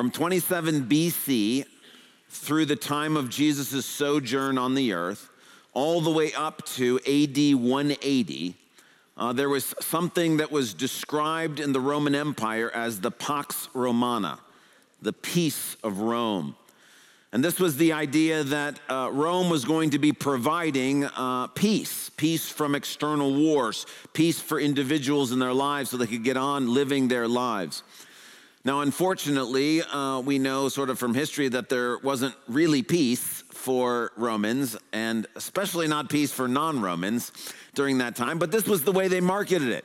From 27 BC through the time of Jesus' sojourn on the earth, all the way up to AD 180, uh, there was something that was described in the Roman Empire as the Pax Romana, the peace of Rome. And this was the idea that uh, Rome was going to be providing uh, peace, peace from external wars, peace for individuals in their lives so they could get on living their lives. Now, unfortunately, uh, we know sort of from history that there wasn't really peace for Romans, and especially not peace for non Romans during that time, but this was the way they marketed it.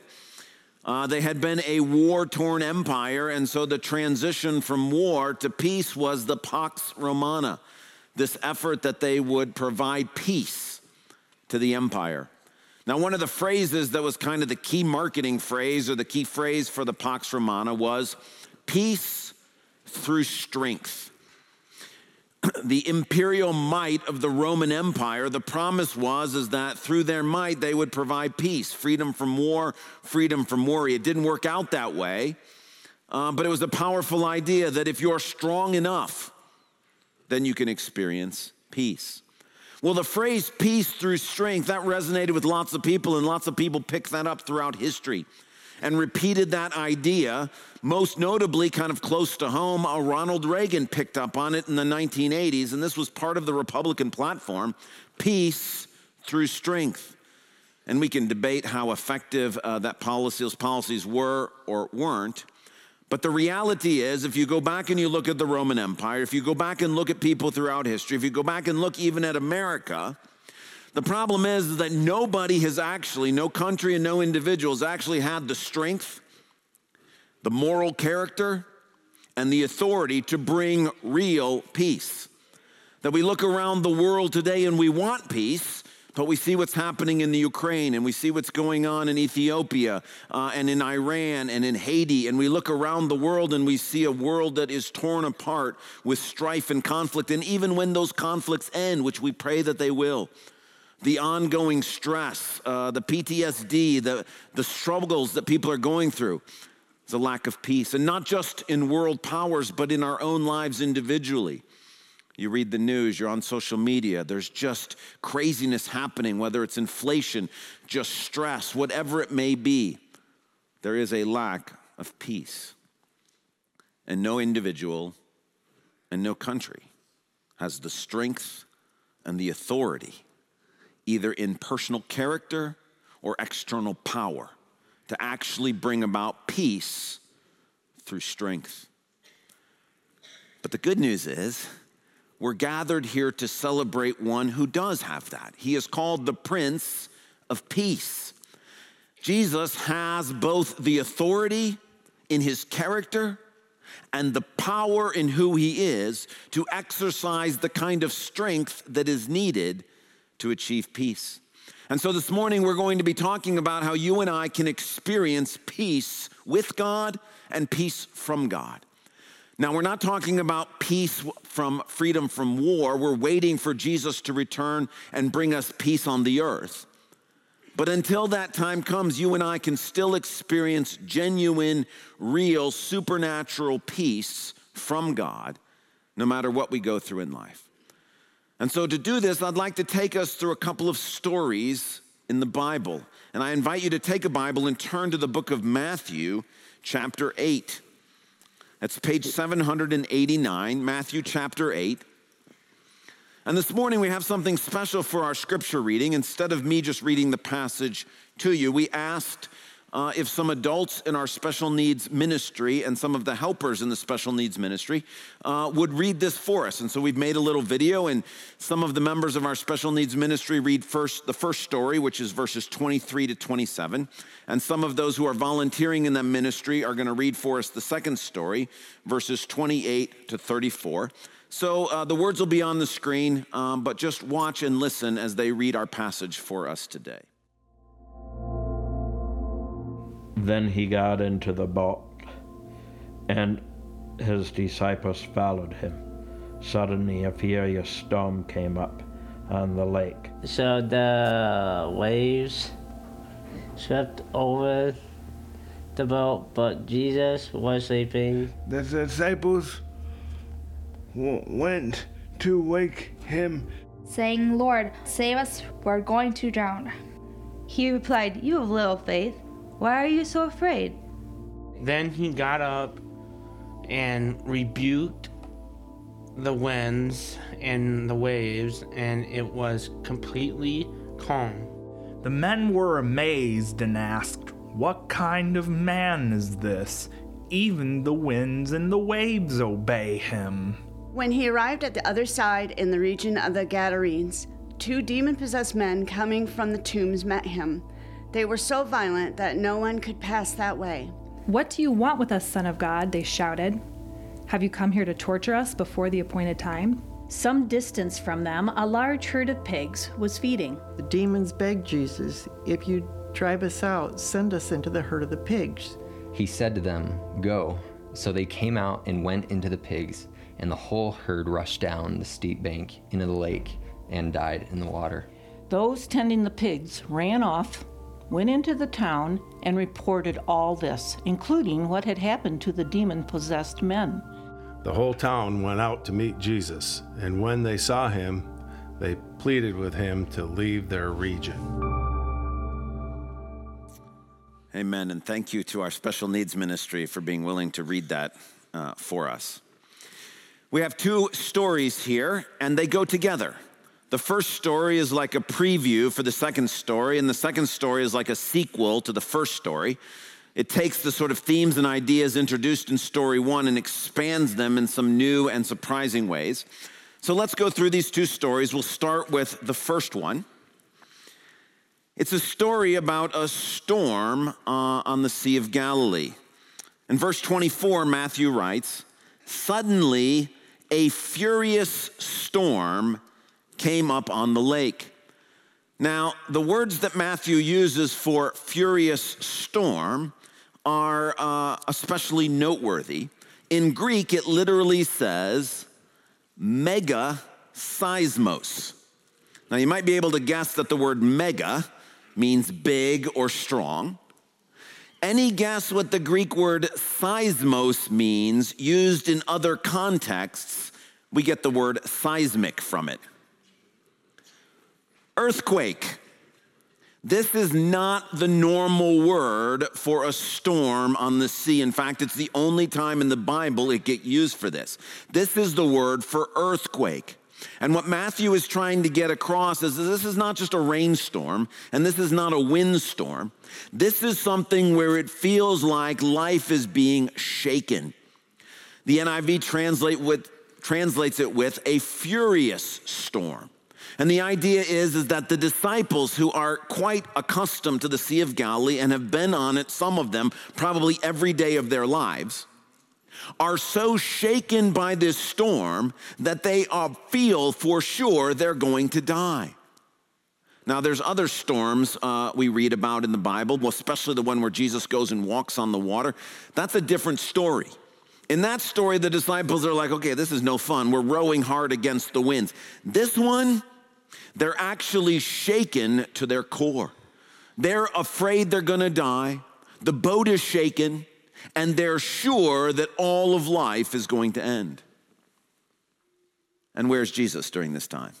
Uh, they had been a war torn empire, and so the transition from war to peace was the Pax Romana, this effort that they would provide peace to the empire. Now, one of the phrases that was kind of the key marketing phrase or the key phrase for the Pax Romana was peace through strength. the imperial might of the Roman Empire, the promise was is that through their might they would provide peace, freedom from war, freedom from worry. It didn't work out that way, uh, but it was a powerful idea that if you're strong enough, then you can experience peace. Well, the phrase peace through strength, that resonated with lots of people, and lots of people picked that up throughout history and repeated that idea. Most notably, kind of close to home, Ronald Reagan picked up on it in the 1980s, and this was part of the Republican platform peace through strength. And we can debate how effective uh, that policy, those policies were or weren't. But the reality is, if you go back and you look at the Roman Empire, if you go back and look at people throughout history, if you go back and look even at America, the problem is that nobody has actually, no country and no individual has actually had the strength, the moral character, and the authority to bring real peace. That we look around the world today and we want peace, but we see what's happening in the Ukraine and we see what's going on in Ethiopia uh, and in Iran and in Haiti. And we look around the world and we see a world that is torn apart with strife and conflict. And even when those conflicts end, which we pray that they will, the ongoing stress, uh, the PTSD, the, the struggles that people are going through. It's a lack of peace, and not just in world powers, but in our own lives individually. You read the news, you're on social media, there's just craziness happening, whether it's inflation, just stress, whatever it may be. There is a lack of peace. And no individual and no country has the strength and the authority either in personal character or external power to actually bring about peace through strength. But the good news is, we're gathered here to celebrate one who does have that. He is called the Prince of Peace. Jesus has both the authority in his character and the power in who he is to exercise the kind of strength that is needed to achieve peace. And so this morning we're going to be talking about how you and I can experience peace with God and peace from God. Now, we're not talking about peace from freedom from war. We're waiting for Jesus to return and bring us peace on the earth. But until that time comes, you and I can still experience genuine, real, supernatural peace from God, no matter what we go through in life. And so, to do this, I'd like to take us through a couple of stories in the Bible. And I invite you to take a Bible and turn to the book of Matthew, chapter 8. That's page 789, Matthew chapter 8. And this morning we have something special for our scripture reading. Instead of me just reading the passage to you, we asked uh, if some adults in our special needs ministry and some of the helpers in the special needs ministry uh, would read this for us. And so we've made a little video, and some of the members of our special needs ministry read first the first story, which is verses 23 to 27. And some of those who are volunteering in that ministry are going to read for us the second story, verses 28 to 34. So uh, the words will be on the screen, um, but just watch and listen as they read our passage for us today. Then he got into the boat, and his disciples followed him. Suddenly, a furious storm came up on the lake. So the waves swept over the boat, but Jesus was sleeping. The disciples w- went to wake him. saying, Lord, save us, we're going to drown. He replied, You have little faith. Why are you so afraid? Then he got up and rebuked the winds and the waves, and it was completely calm. The men were amazed and asked, What kind of man is this? Even the winds and the waves obey him. When he arrived at the other side in the region of the Gadarenes, two demon possessed men coming from the tombs met him. They were so violent that no one could pass that way. What do you want with us, Son of God? They shouted. Have you come here to torture us before the appointed time? Some distance from them, a large herd of pigs was feeding. The demons begged Jesus, If you drive us out, send us into the herd of the pigs. He said to them, Go. So they came out and went into the pigs, and the whole herd rushed down the steep bank into the lake and died in the water. Those tending the pigs ran off, went into the town, and reported all this, including what had happened to the demon possessed men. The whole town went out to meet Jesus, and when they saw him, they pleaded with him to leave their region. Amen. And thank you to our special needs ministry for being willing to read that uh, for us. We have two stories here, and they go together. The first story is like a preview for the second story, and the second story is like a sequel to the first story. It takes the sort of themes and ideas introduced in story one and expands them in some new and surprising ways. So let's go through these two stories. We'll start with the first one. It's a story about a storm uh, on the Sea of Galilee. In verse 24, Matthew writes Suddenly, a furious storm came up on the lake. Now, the words that Matthew uses for furious storm are uh, especially noteworthy. In Greek, it literally says mega seismos. Now, you might be able to guess that the word mega means big or strong. Any guess what the Greek word seismos means used in other contexts? We get the word seismic from it. Earthquake. This is not the normal word for a storm on the sea. In fact, it's the only time in the Bible it gets used for this. This is the word for earthquake. And what Matthew is trying to get across is that this is not just a rainstorm and this is not a windstorm. This is something where it feels like life is being shaken. The NIV translate with, translates it with a furious storm. And the idea is, is that the disciples who are quite accustomed to the Sea of Galilee and have been on it, some of them, probably every day of their lives, are so shaken by this storm that they uh, feel for sure they're going to die. Now, there's other storms uh, we read about in the Bible, well, especially the one where Jesus goes and walks on the water. That's a different story. In that story, the disciples are like, okay, this is no fun. We're rowing hard against the winds. This one, they're actually shaken to their core. They're afraid they're gonna die. The boat is shaken, and they're sure that all of life is going to end. And where's Jesus during this time?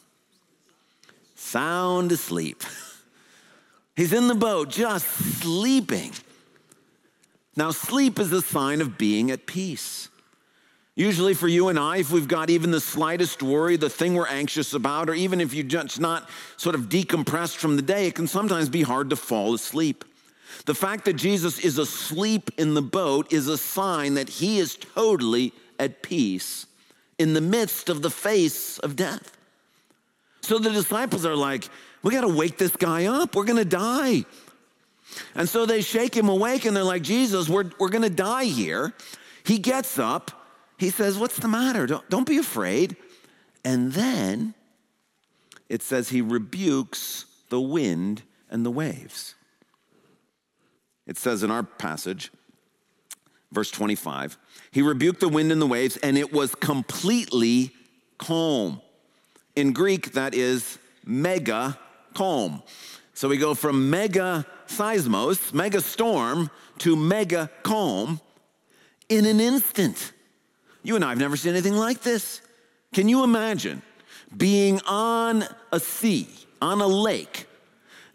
Sound asleep. He's in the boat, just sleeping. Now, sleep is a sign of being at peace. Usually, for you and I, if we've got even the slightest worry, the thing we're anxious about, or even if you're just not sort of decompressed from the day, it can sometimes be hard to fall asleep. The fact that Jesus is asleep in the boat is a sign that he is totally at peace in the midst of the face of death. So the disciples are like, we got to wake this guy up. We're going to die. And so they shake him awake and they're like, Jesus, we're, we're going to die here. He gets up. He says, What's the matter? Don't, don't be afraid. And then it says he rebukes the wind and the waves. It says in our passage, verse 25, he rebuked the wind and the waves, and it was completely calm. In Greek, that is mega calm. So we go from mega seismos, mega storm, to mega calm in an instant. You and I have never seen anything like this. Can you imagine being on a sea, on a lake,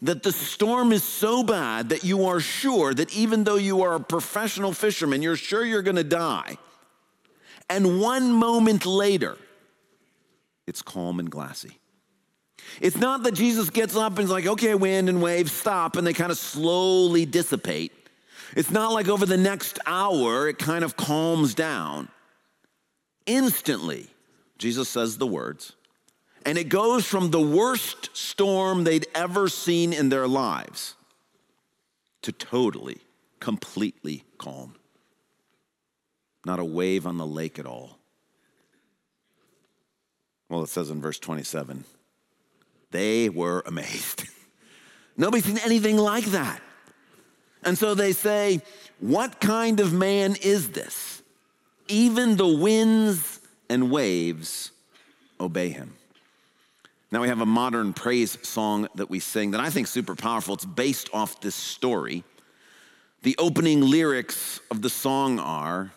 that the storm is so bad that you are sure that even though you are a professional fisherman, you're sure you're gonna die. And one moment later, it's calm and glassy. It's not that Jesus gets up and is like, okay, wind and waves, stop, and they kind of slowly dissipate. It's not like over the next hour, it kind of calms down. Instantly, Jesus says the words, and it goes from the worst storm they'd ever seen in their lives to totally, completely calm. Not a wave on the lake at all. Well, it says in verse 27 they were amazed. Nobody's seen anything like that. And so they say, What kind of man is this? Even the winds and waves obey him. Now we have a modern praise song that we sing that I think is super powerful. It's based off this story. The opening lyrics of the song are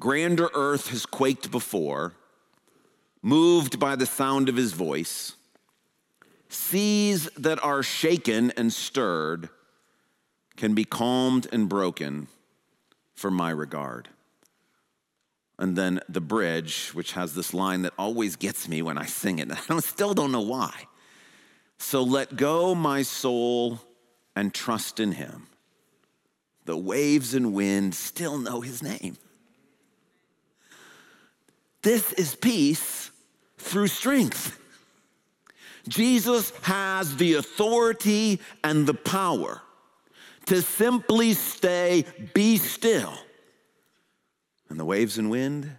Grander earth has quaked before, moved by the sound of his voice. Seas that are shaken and stirred can be calmed and broken for my regard. And then the bridge, which has this line that always gets me when I sing it. I still don't know why. So let go, my soul, and trust in him. The waves and wind still know his name. This is peace through strength. Jesus has the authority and the power to simply stay, be still. And the waves and wind,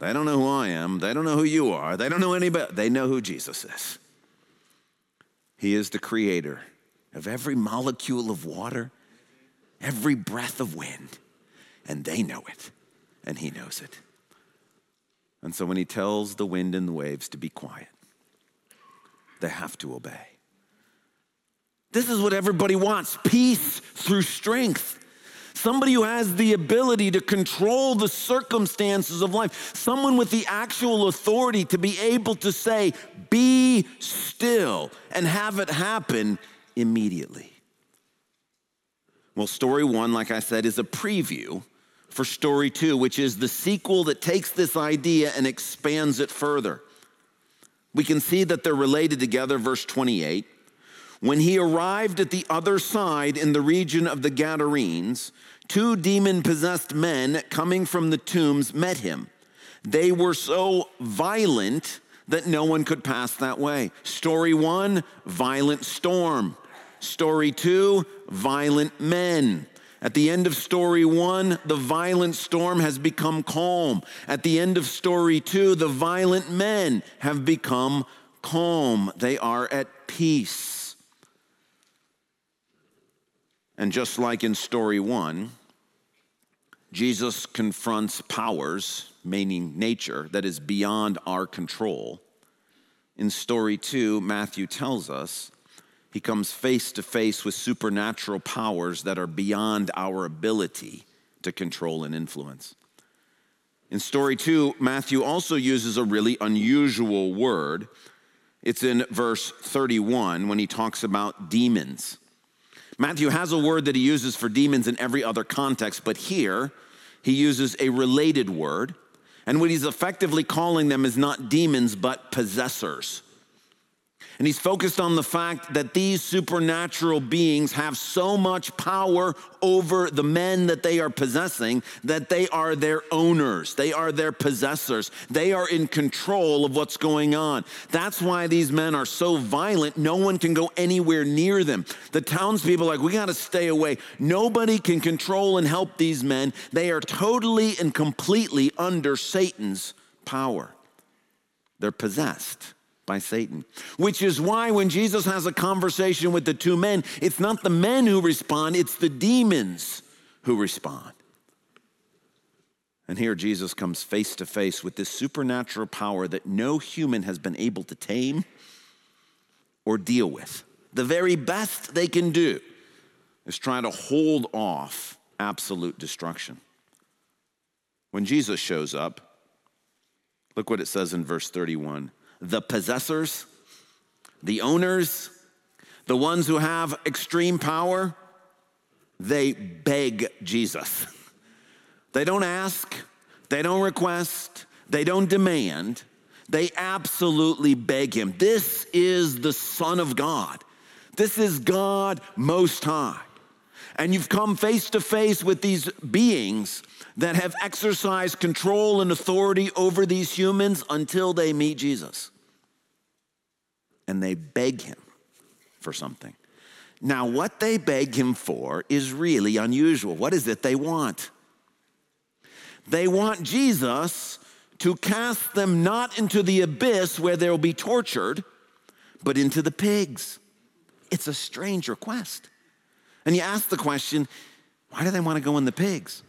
they don't know who I am. They don't know who you are. They don't know anybody. They know who Jesus is. He is the creator of every molecule of water, every breath of wind. And they know it, and He knows it. And so when He tells the wind and the waves to be quiet, they have to obey. This is what everybody wants peace through strength. Somebody who has the ability to control the circumstances of life. Someone with the actual authority to be able to say, be still, and have it happen immediately. Well, story one, like I said, is a preview for story two, which is the sequel that takes this idea and expands it further. We can see that they're related together, verse 28. When he arrived at the other side in the region of the Gadarenes, two demon possessed men coming from the tombs met him. They were so violent that no one could pass that way. Story one, violent storm. Story two, violent men. At the end of story one, the violent storm has become calm. At the end of story two, the violent men have become calm. They are at peace. And just like in story one, Jesus confronts powers, meaning nature, that is beyond our control. In story two, Matthew tells us he comes face to face with supernatural powers that are beyond our ability to control and influence. In story two, Matthew also uses a really unusual word. It's in verse 31 when he talks about demons. Matthew has a word that he uses for demons in every other context, but here he uses a related word. And what he's effectively calling them is not demons, but possessors. And he's focused on the fact that these supernatural beings have so much power over the men that they are possessing that they are their owners, they are their possessors, they are in control of what's going on. That's why these men are so violent, no one can go anywhere near them. The townspeople are like, we got to stay away. Nobody can control and help these men. They are totally and completely under Satan's power, they're possessed by Satan. Which is why when Jesus has a conversation with the two men, it's not the men who respond, it's the demons who respond. And here Jesus comes face to face with this supernatural power that no human has been able to tame or deal with. The very best they can do is try to hold off absolute destruction. When Jesus shows up, Look what it says in verse 31 the possessors, the owners, the ones who have extreme power, they beg Jesus. They don't ask, they don't request, they don't demand. They absolutely beg him. This is the Son of God. This is God Most High. And you've come face to face with these beings that have exercised control and authority over these humans until they meet Jesus. And they beg him for something. Now, what they beg him for is really unusual. What is it they want? They want Jesus to cast them not into the abyss where they'll be tortured, but into the pigs. It's a strange request. And you ask the question why do they want to go in the pigs?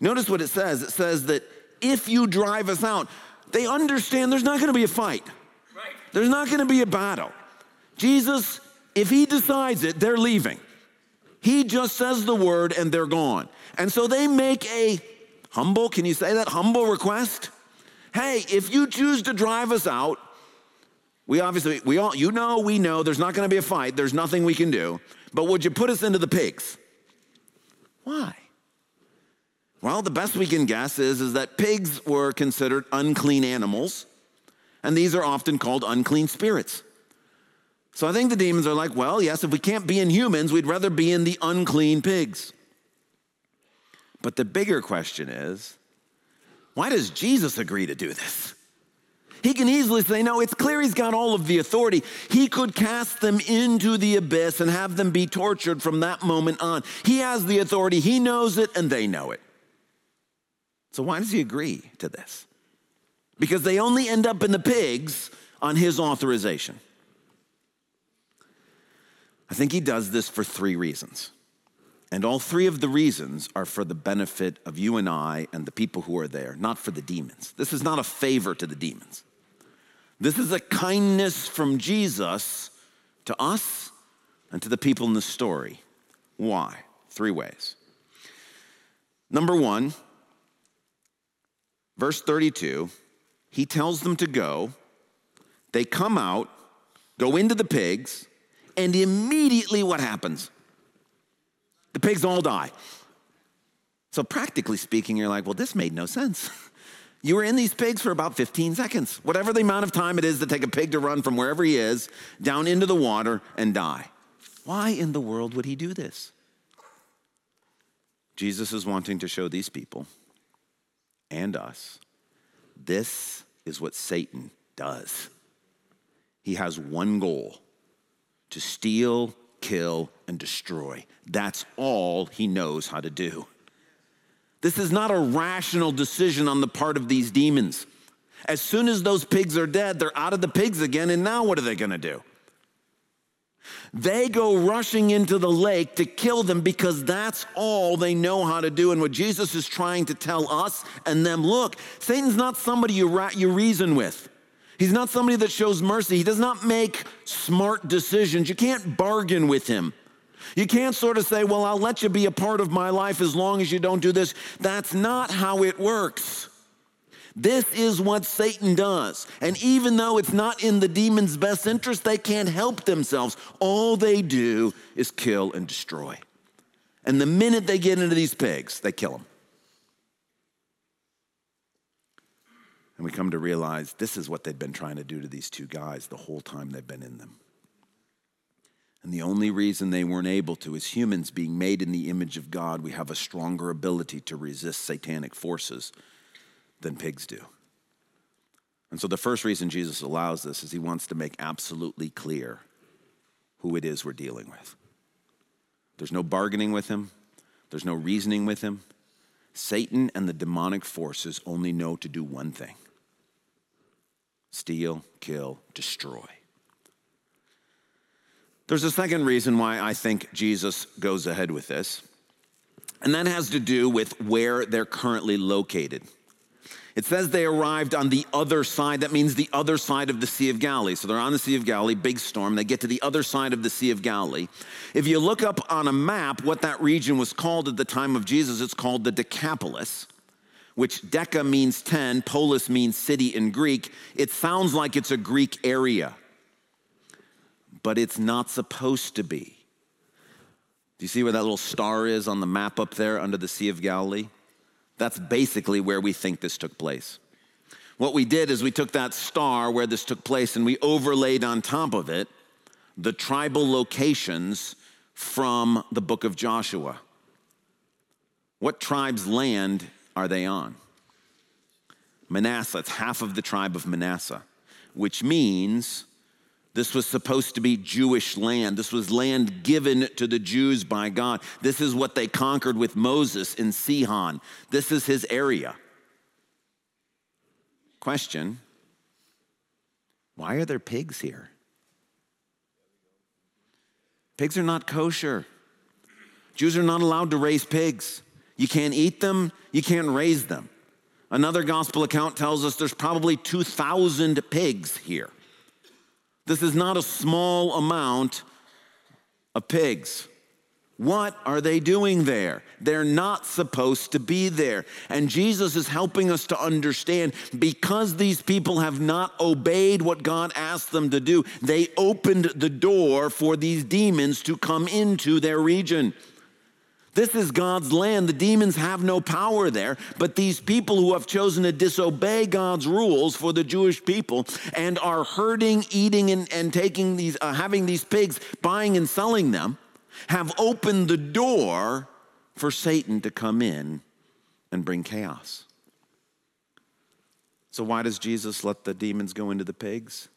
Notice what it says it says that if you drive us out, they understand there's not going to be a fight, there's not going to be a battle. Jesus, if he decides it, they're leaving. He just says the word and they're gone. And so they make a humble, can you say that? Humble request? Hey, if you choose to drive us out, we obviously, we all, you know, we know there's not going to be a fight. There's nothing we can do. But would you put us into the pigs? Why? Well, the best we can guess is, is that pigs were considered unclean animals, and these are often called unclean spirits. So I think the demons are like, well, yes, if we can't be in humans, we'd rather be in the unclean pigs. But the bigger question is, why does Jesus agree to do this? He can easily say, No, it's clear he's got all of the authority. He could cast them into the abyss and have them be tortured from that moment on. He has the authority, he knows it, and they know it. So, why does he agree to this? Because they only end up in the pigs on his authorization. I think he does this for three reasons. And all three of the reasons are for the benefit of you and I and the people who are there, not for the demons. This is not a favor to the demons. This is a kindness from Jesus to us and to the people in the story. Why? Three ways. Number one, verse 32, he tells them to go. They come out, go into the pigs, and immediately what happens? The pigs all die. So, practically speaking, you're like, well, this made no sense. You were in these pigs for about 15 seconds, whatever the amount of time it is to take a pig to run from wherever he is down into the water and die. Why in the world would he do this? Jesus is wanting to show these people and us this is what Satan does. He has one goal to steal, kill, and destroy. That's all he knows how to do. This is not a rational decision on the part of these demons. As soon as those pigs are dead, they're out of the pigs again, and now what are they gonna do? They go rushing into the lake to kill them because that's all they know how to do. And what Jesus is trying to tell us and them look, Satan's not somebody you, ra- you reason with. He's not somebody that shows mercy. He does not make smart decisions. You can't bargain with him. You can't sort of say, Well, I'll let you be a part of my life as long as you don't do this. That's not how it works. This is what Satan does. And even though it's not in the demon's best interest, they can't help themselves. All they do is kill and destroy. And the minute they get into these pigs, they kill them. And we come to realize this is what they've been trying to do to these two guys the whole time they've been in them. And the only reason they weren't able to is humans being made in the image of God, we have a stronger ability to resist satanic forces than pigs do. And so the first reason Jesus allows this is he wants to make absolutely clear who it is we're dealing with. There's no bargaining with him, there's no reasoning with him. Satan and the demonic forces only know to do one thing steal, kill, destroy. There's a second reason why I think Jesus goes ahead with this, and that has to do with where they're currently located. It says they arrived on the other side. That means the other side of the Sea of Galilee. So they're on the Sea of Galilee, big storm. They get to the other side of the Sea of Galilee. If you look up on a map what that region was called at the time of Jesus, it's called the Decapolis, which Deca means 10, polis means city in Greek. It sounds like it's a Greek area, but it's not supposed to be. Do you see where that little star is on the map up there under the Sea of Galilee? That's basically where we think this took place. What we did is we took that star where this took place and we overlaid on top of it the tribal locations from the book of Joshua. What tribe's land are they on? Manasseh, it's half of the tribe of Manasseh, which means this was supposed to be Jewish land. This was land given to the Jews by God. This is what they conquered with Moses in Sihon. This is his area. Question Why are there pigs here? Pigs are not kosher. Jews are not allowed to raise pigs. You can't eat them, you can't raise them. Another gospel account tells us there's probably 2,000 pigs here. This is not a small amount of pigs. What are they doing there? They're not supposed to be there. And Jesus is helping us to understand because these people have not obeyed what God asked them to do, they opened the door for these demons to come into their region. This is God's land. The demons have no power there, but these people who have chosen to disobey God's rules for the Jewish people and are herding, eating, and, and taking these, uh, having these pigs, buying and selling them, have opened the door for Satan to come in and bring chaos. So, why does Jesus let the demons go into the pigs?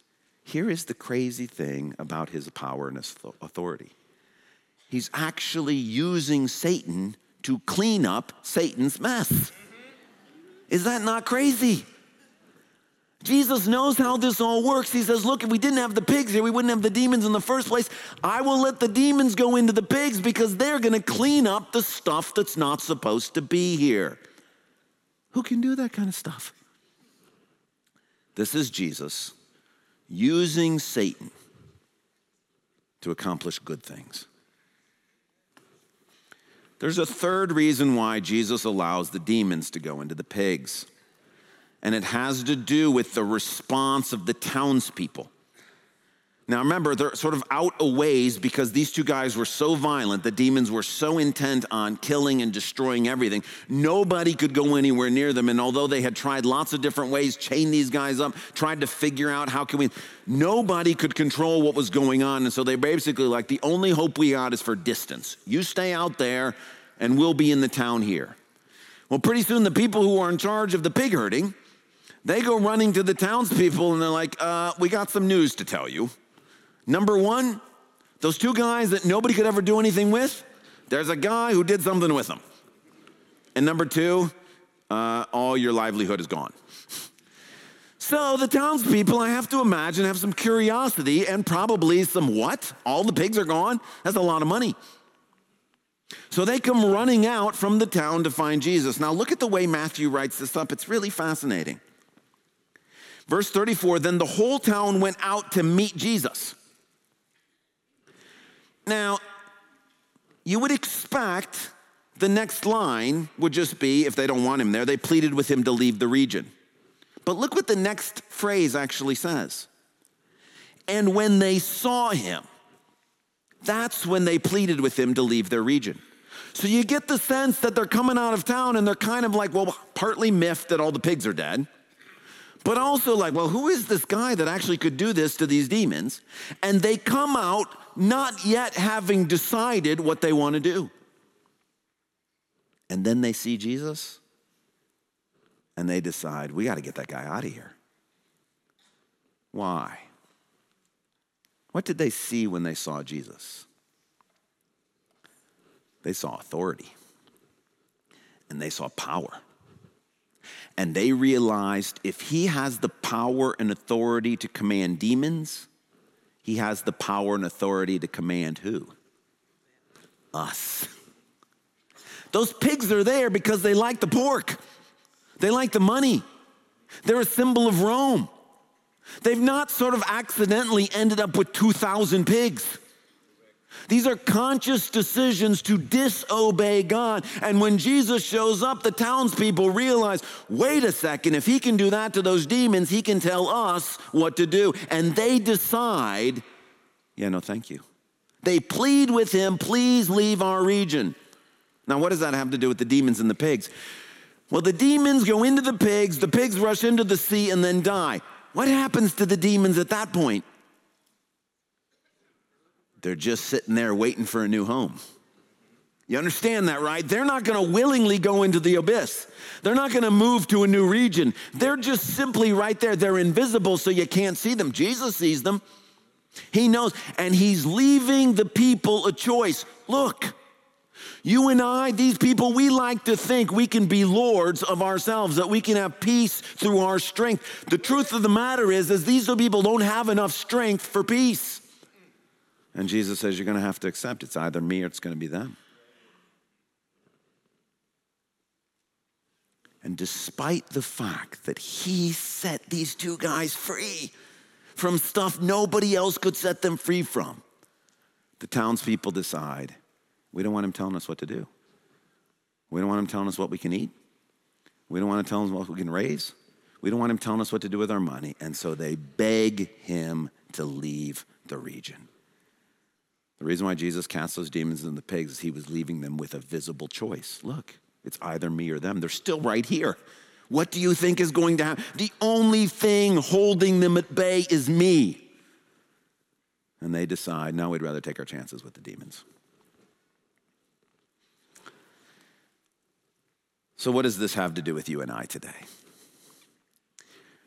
Here is the crazy thing about his power and his authority he's actually using Satan to clean up Satan's mess. Is that not crazy? Jesus knows how this all works. He says, Look, if we didn't have the pigs here, we wouldn't have the demons in the first place. I will let the demons go into the pigs because they're going to clean up the stuff that's not supposed to be here. Who can do that kind of stuff? This is Jesus using Satan to accomplish good things. There's a third reason why Jesus allows the demons to go into the pigs, and it has to do with the response of the townspeople. Now remember, they're sort of out a ways because these two guys were so violent, the demons were so intent on killing and destroying everything. Nobody could go anywhere near them. And although they had tried lots of different ways, chain these guys up, tried to figure out how can we, nobody could control what was going on. And so they basically like, the only hope we got is for distance. You stay out there and we'll be in the town here. Well, pretty soon the people who are in charge of the pig herding, they go running to the townspeople and they're like, uh, we got some news to tell you. Number one, those two guys that nobody could ever do anything with, there's a guy who did something with them. And number two, uh, all your livelihood is gone. So the townspeople, I have to imagine, have some curiosity and probably some what? All the pigs are gone? That's a lot of money. So they come running out from the town to find Jesus. Now look at the way Matthew writes this up. It's really fascinating. Verse 34 Then the whole town went out to meet Jesus. Now, you would expect the next line would just be if they don't want him there, they pleaded with him to leave the region. But look what the next phrase actually says. And when they saw him, that's when they pleaded with him to leave their region. So you get the sense that they're coming out of town and they're kind of like, well, partly miffed that all the pigs are dead, but also like, well, who is this guy that actually could do this to these demons? And they come out not yet having decided what they want to do. And then they see Jesus and they decide, we got to get that guy out of here. Why? What did they see when they saw Jesus? They saw authority and they saw power. And they realized if he has the power and authority to command demons, he has the power and authority to command who? Us. Those pigs are there because they like the pork, they like the money, they're a symbol of Rome. They've not sort of accidentally ended up with 2,000 pigs. These are conscious decisions to disobey God. And when Jesus shows up, the townspeople realize wait a second, if he can do that to those demons, he can tell us what to do. And they decide, yeah, no, thank you. They plead with him, please leave our region. Now, what does that have to do with the demons and the pigs? Well, the demons go into the pigs, the pigs rush into the sea and then die. What happens to the demons at that point? They're just sitting there waiting for a new home. You understand that, right? They're not going to willingly go into the abyss. They're not going to move to a new region. They're just simply right there. They're invisible, so you can't see them. Jesus sees them. He knows, and He's leaving the people a choice. Look, you and I, these people, we like to think we can be lords of ourselves, that we can have peace through our strength. The truth of the matter is, is these people don't have enough strength for peace. And Jesus says, You're going to have to accept it's either me or it's going to be them. And despite the fact that he set these two guys free from stuff nobody else could set them free from, the townspeople decide we don't want him telling us what to do. We don't want him telling us what we can eat. We don't want him telling us what we can raise. We don't want him telling us what to do with our money. And so they beg him to leave the region. The reason why Jesus cast those demons in the pigs is he was leaving them with a visible choice. Look, it's either me or them. They're still right here. What do you think is going to happen? The only thing holding them at bay is me. And they decide, no, we'd rather take our chances with the demons. So, what does this have to do with you and I today?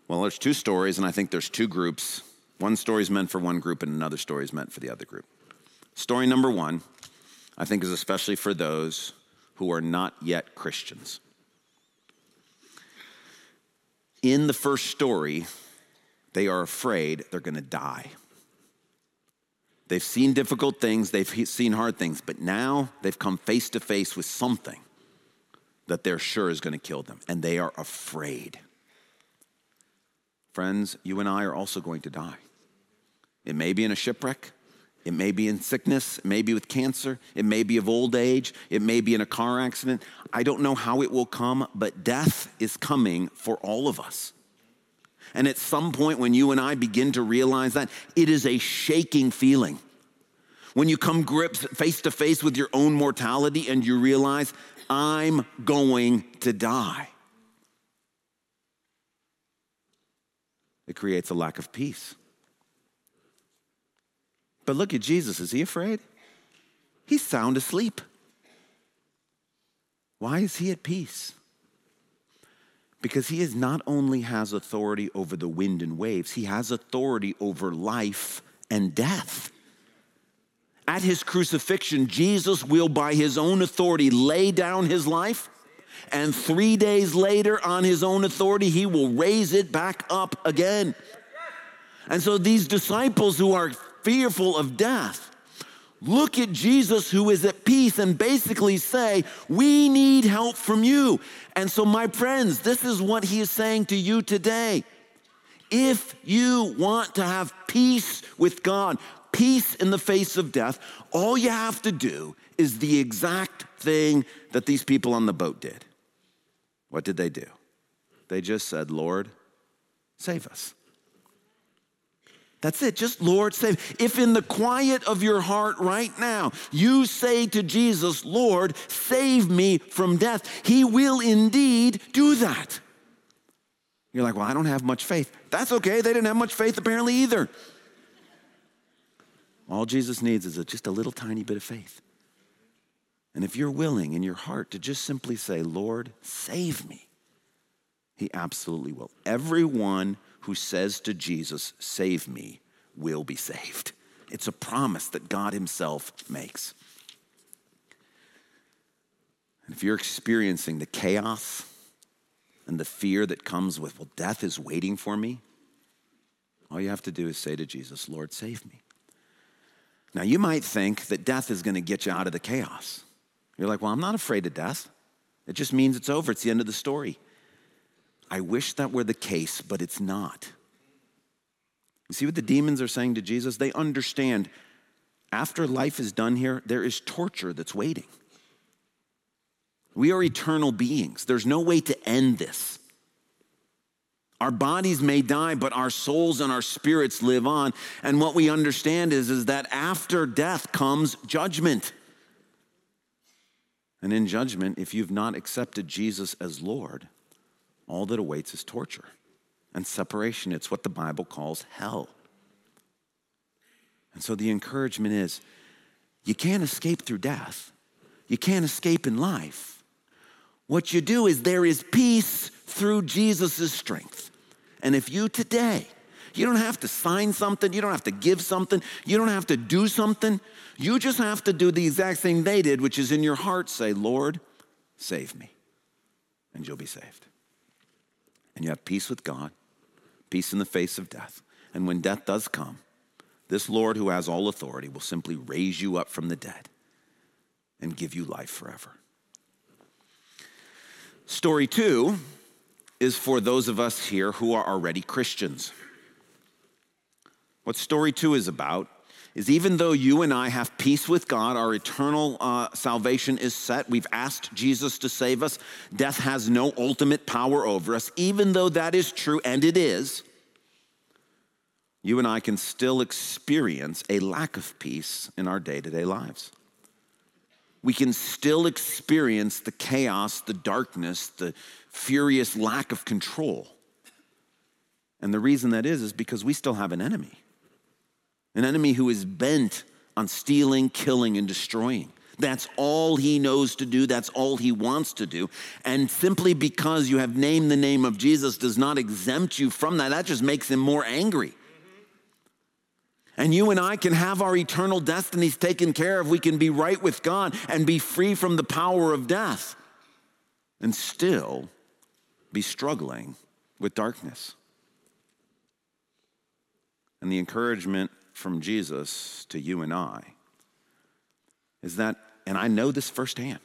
Well, there's two stories, and I think there's two groups. One story is meant for one group, and another story is meant for the other group. Story number one, I think, is especially for those who are not yet Christians. In the first story, they are afraid they're going to die. They've seen difficult things, they've seen hard things, but now they've come face to face with something that they're sure is going to kill them, and they are afraid. Friends, you and I are also going to die. It may be in a shipwreck, it may be in sickness, it may be with cancer, it may be of old age, it may be in a car accident. I don't know how it will come, but death is coming for all of us. And at some point, when you and I begin to realize that, it is a shaking feeling. When you come grips face to face with your own mortality and you realize, I'm going to die. It creates a lack of peace. But look at Jesus. Is he afraid? He's sound asleep. Why is he at peace? Because he is not only has authority over the wind and waves, he has authority over life and death. At his crucifixion, Jesus will, by his own authority, lay down his life, and three days later, on his own authority, he will raise it back up again. And so, these disciples who are fearful of death. Look at Jesus who is at peace and basically say, We need help from you. And so, my friends, this is what he is saying to you today. If you want to have peace with God, peace in the face of death, all you have to do is the exact thing that these people on the boat did. What did they do? They just said, Lord, save us. That's it. Just Lord, save. If in the quiet of your heart right now you say to Jesus, Lord, save me from death, he will indeed do that. You're like, well, I don't have much faith. That's okay. They didn't have much faith apparently either. All Jesus needs is a, just a little tiny bit of faith. And if you're willing in your heart to just simply say, Lord, save me, he absolutely will. Everyone who says to Jesus, Save me, will be saved. It's a promise that God Himself makes. And if you're experiencing the chaos and the fear that comes with, well, death is waiting for me, all you have to do is say to Jesus, Lord, save me. Now, you might think that death is going to get you out of the chaos. You're like, well, I'm not afraid of death. It just means it's over, it's the end of the story. I wish that were the case, but it's not. You see what the demons are saying to Jesus? They understand after life is done here, there is torture that's waiting. We are eternal beings. There's no way to end this. Our bodies may die, but our souls and our spirits live on. And what we understand is, is that after death comes judgment. And in judgment, if you've not accepted Jesus as Lord, all that awaits is torture and separation. It's what the Bible calls hell. And so the encouragement is you can't escape through death, you can't escape in life. What you do is there is peace through Jesus' strength. And if you today, you don't have to sign something, you don't have to give something, you don't have to do something. You just have to do the exact thing they did, which is in your heart say, Lord, save me. And you'll be saved. And you have peace with God, peace in the face of death. And when death does come, this Lord who has all authority will simply raise you up from the dead and give you life forever. Story two is for those of us here who are already Christians. What story two is about is even though you and I have peace with God, our eternal uh, salvation is set, we've asked Jesus to save us, death has no ultimate power over us, even though that is true, and it is, you and I can still experience a lack of peace in our day to day lives we can still experience the chaos, the darkness, the furious lack of control. And the reason that is, is because we still have an enemy. An enemy who is bent on stealing, killing, and destroying. That's all he knows to do. That's all he wants to do. And simply because you have named the name of Jesus does not exempt you from that. That just makes him more angry. And you and I can have our eternal destinies taken care of. We can be right with God and be free from the power of death and still be struggling with darkness. And the encouragement from Jesus to you and I is that, and I know this firsthand,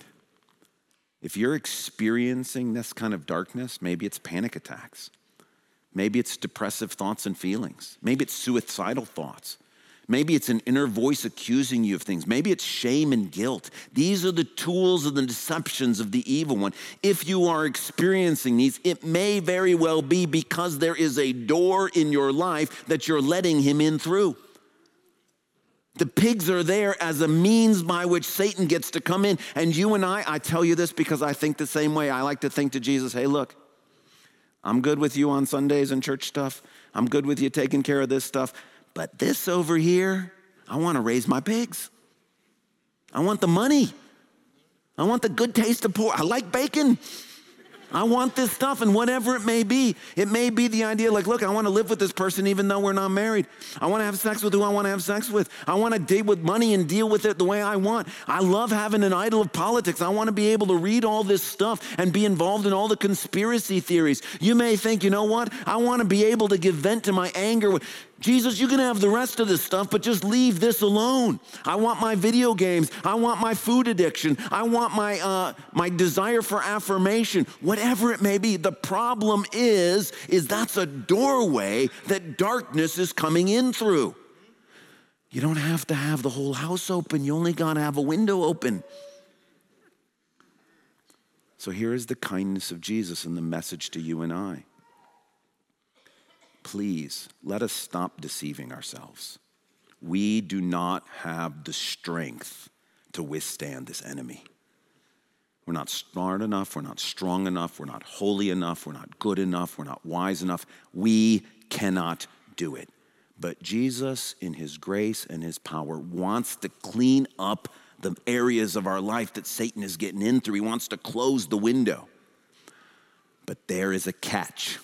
if you're experiencing this kind of darkness, maybe it's panic attacks, Maybe it's depressive thoughts and feelings. Maybe it's suicidal thoughts. Maybe it's an inner voice accusing you of things. Maybe it's shame and guilt. These are the tools and the deceptions of the evil one. If you are experiencing these, it may very well be because there is a door in your life that you're letting him in through. The pigs are there as a means by which Satan gets to come in. And you and I, I tell you this because I think the same way. I like to think to Jesus, hey, look, I'm good with you on Sundays and church stuff. I'm good with you taking care of this stuff. But this over here, I want to raise my pigs. I want the money. I want the good taste of pork. I like bacon. I want this stuff, and whatever it may be, it may be the idea like, look, I want to live with this person even though we're not married. I want to have sex with who I want to have sex with. I want to deal with money and deal with it the way I want. I love having an idol of politics. I want to be able to read all this stuff and be involved in all the conspiracy theories. You may think, you know what? I want to be able to give vent to my anger. Jesus, you can have the rest of this stuff, but just leave this alone. I want my video games. I want my food addiction. I want my, uh, my desire for affirmation, whatever it may be. The problem is, is that's a doorway that darkness is coming in through. You don't have to have the whole house open. You only got to have a window open. So here is the kindness of Jesus and the message to you and I please let us stop deceiving ourselves. We do not have the strength to withstand this enemy. We're not smart enough, we're not strong enough, we're not holy enough, we're not good enough, we're not wise enough. We cannot do it. But Jesus, in his grace and his power, wants to clean up the areas of our life that Satan is getting in through. He wants to close the window. But there is a catch.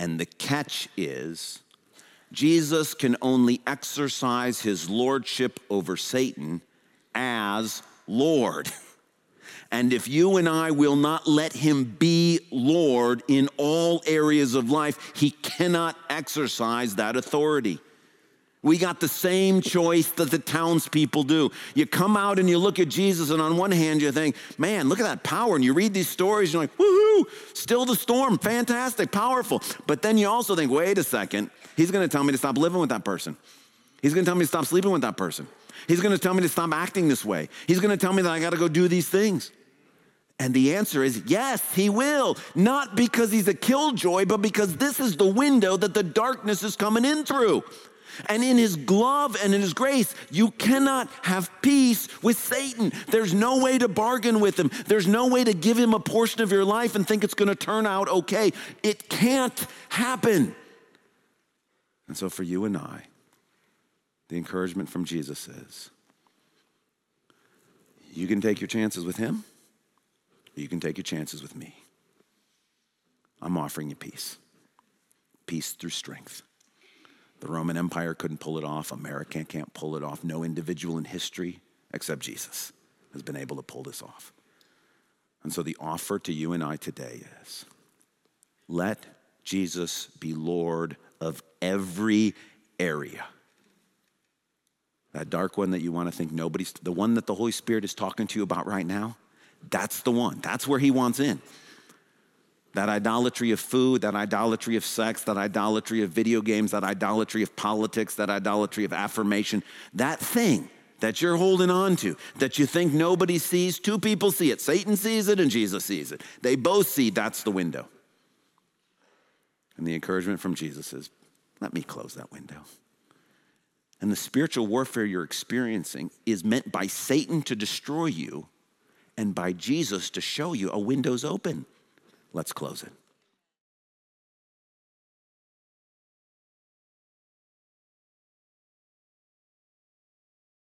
And the catch is Jesus can only exercise his lordship over Satan as Lord. And if you and I will not let him be Lord in all areas of life, he cannot exercise that authority. We got the same choice that the townspeople do. You come out and you look at Jesus, and on one hand, you think, man, look at that power. And you read these stories, and you're like, woohoo, still the storm, fantastic, powerful. But then you also think, wait a second, he's gonna tell me to stop living with that person. He's gonna tell me to stop sleeping with that person. He's gonna tell me to stop acting this way. He's gonna tell me that I gotta go do these things. And the answer is yes, he will. Not because he's a killjoy, but because this is the window that the darkness is coming in through. And in his glove and in his grace, you cannot have peace with Satan. There's no way to bargain with him. There's no way to give him a portion of your life and think it's going to turn out okay. It can't happen. And so, for you and I, the encouragement from Jesus is you can take your chances with him, you can take your chances with me. I'm offering you peace, peace through strength. The Roman Empire couldn't pull it off. America can't pull it off. No individual in history except Jesus has been able to pull this off. And so the offer to you and I today is let Jesus be Lord of every area. That dark one that you want to think nobody's, the one that the Holy Spirit is talking to you about right now, that's the one. That's where He wants in. That idolatry of food, that idolatry of sex, that idolatry of video games, that idolatry of politics, that idolatry of affirmation, that thing that you're holding on to, that you think nobody sees, two people see it. Satan sees it and Jesus sees it. They both see that's the window. And the encouragement from Jesus is let me close that window. And the spiritual warfare you're experiencing is meant by Satan to destroy you and by Jesus to show you a window's open. Let's close it.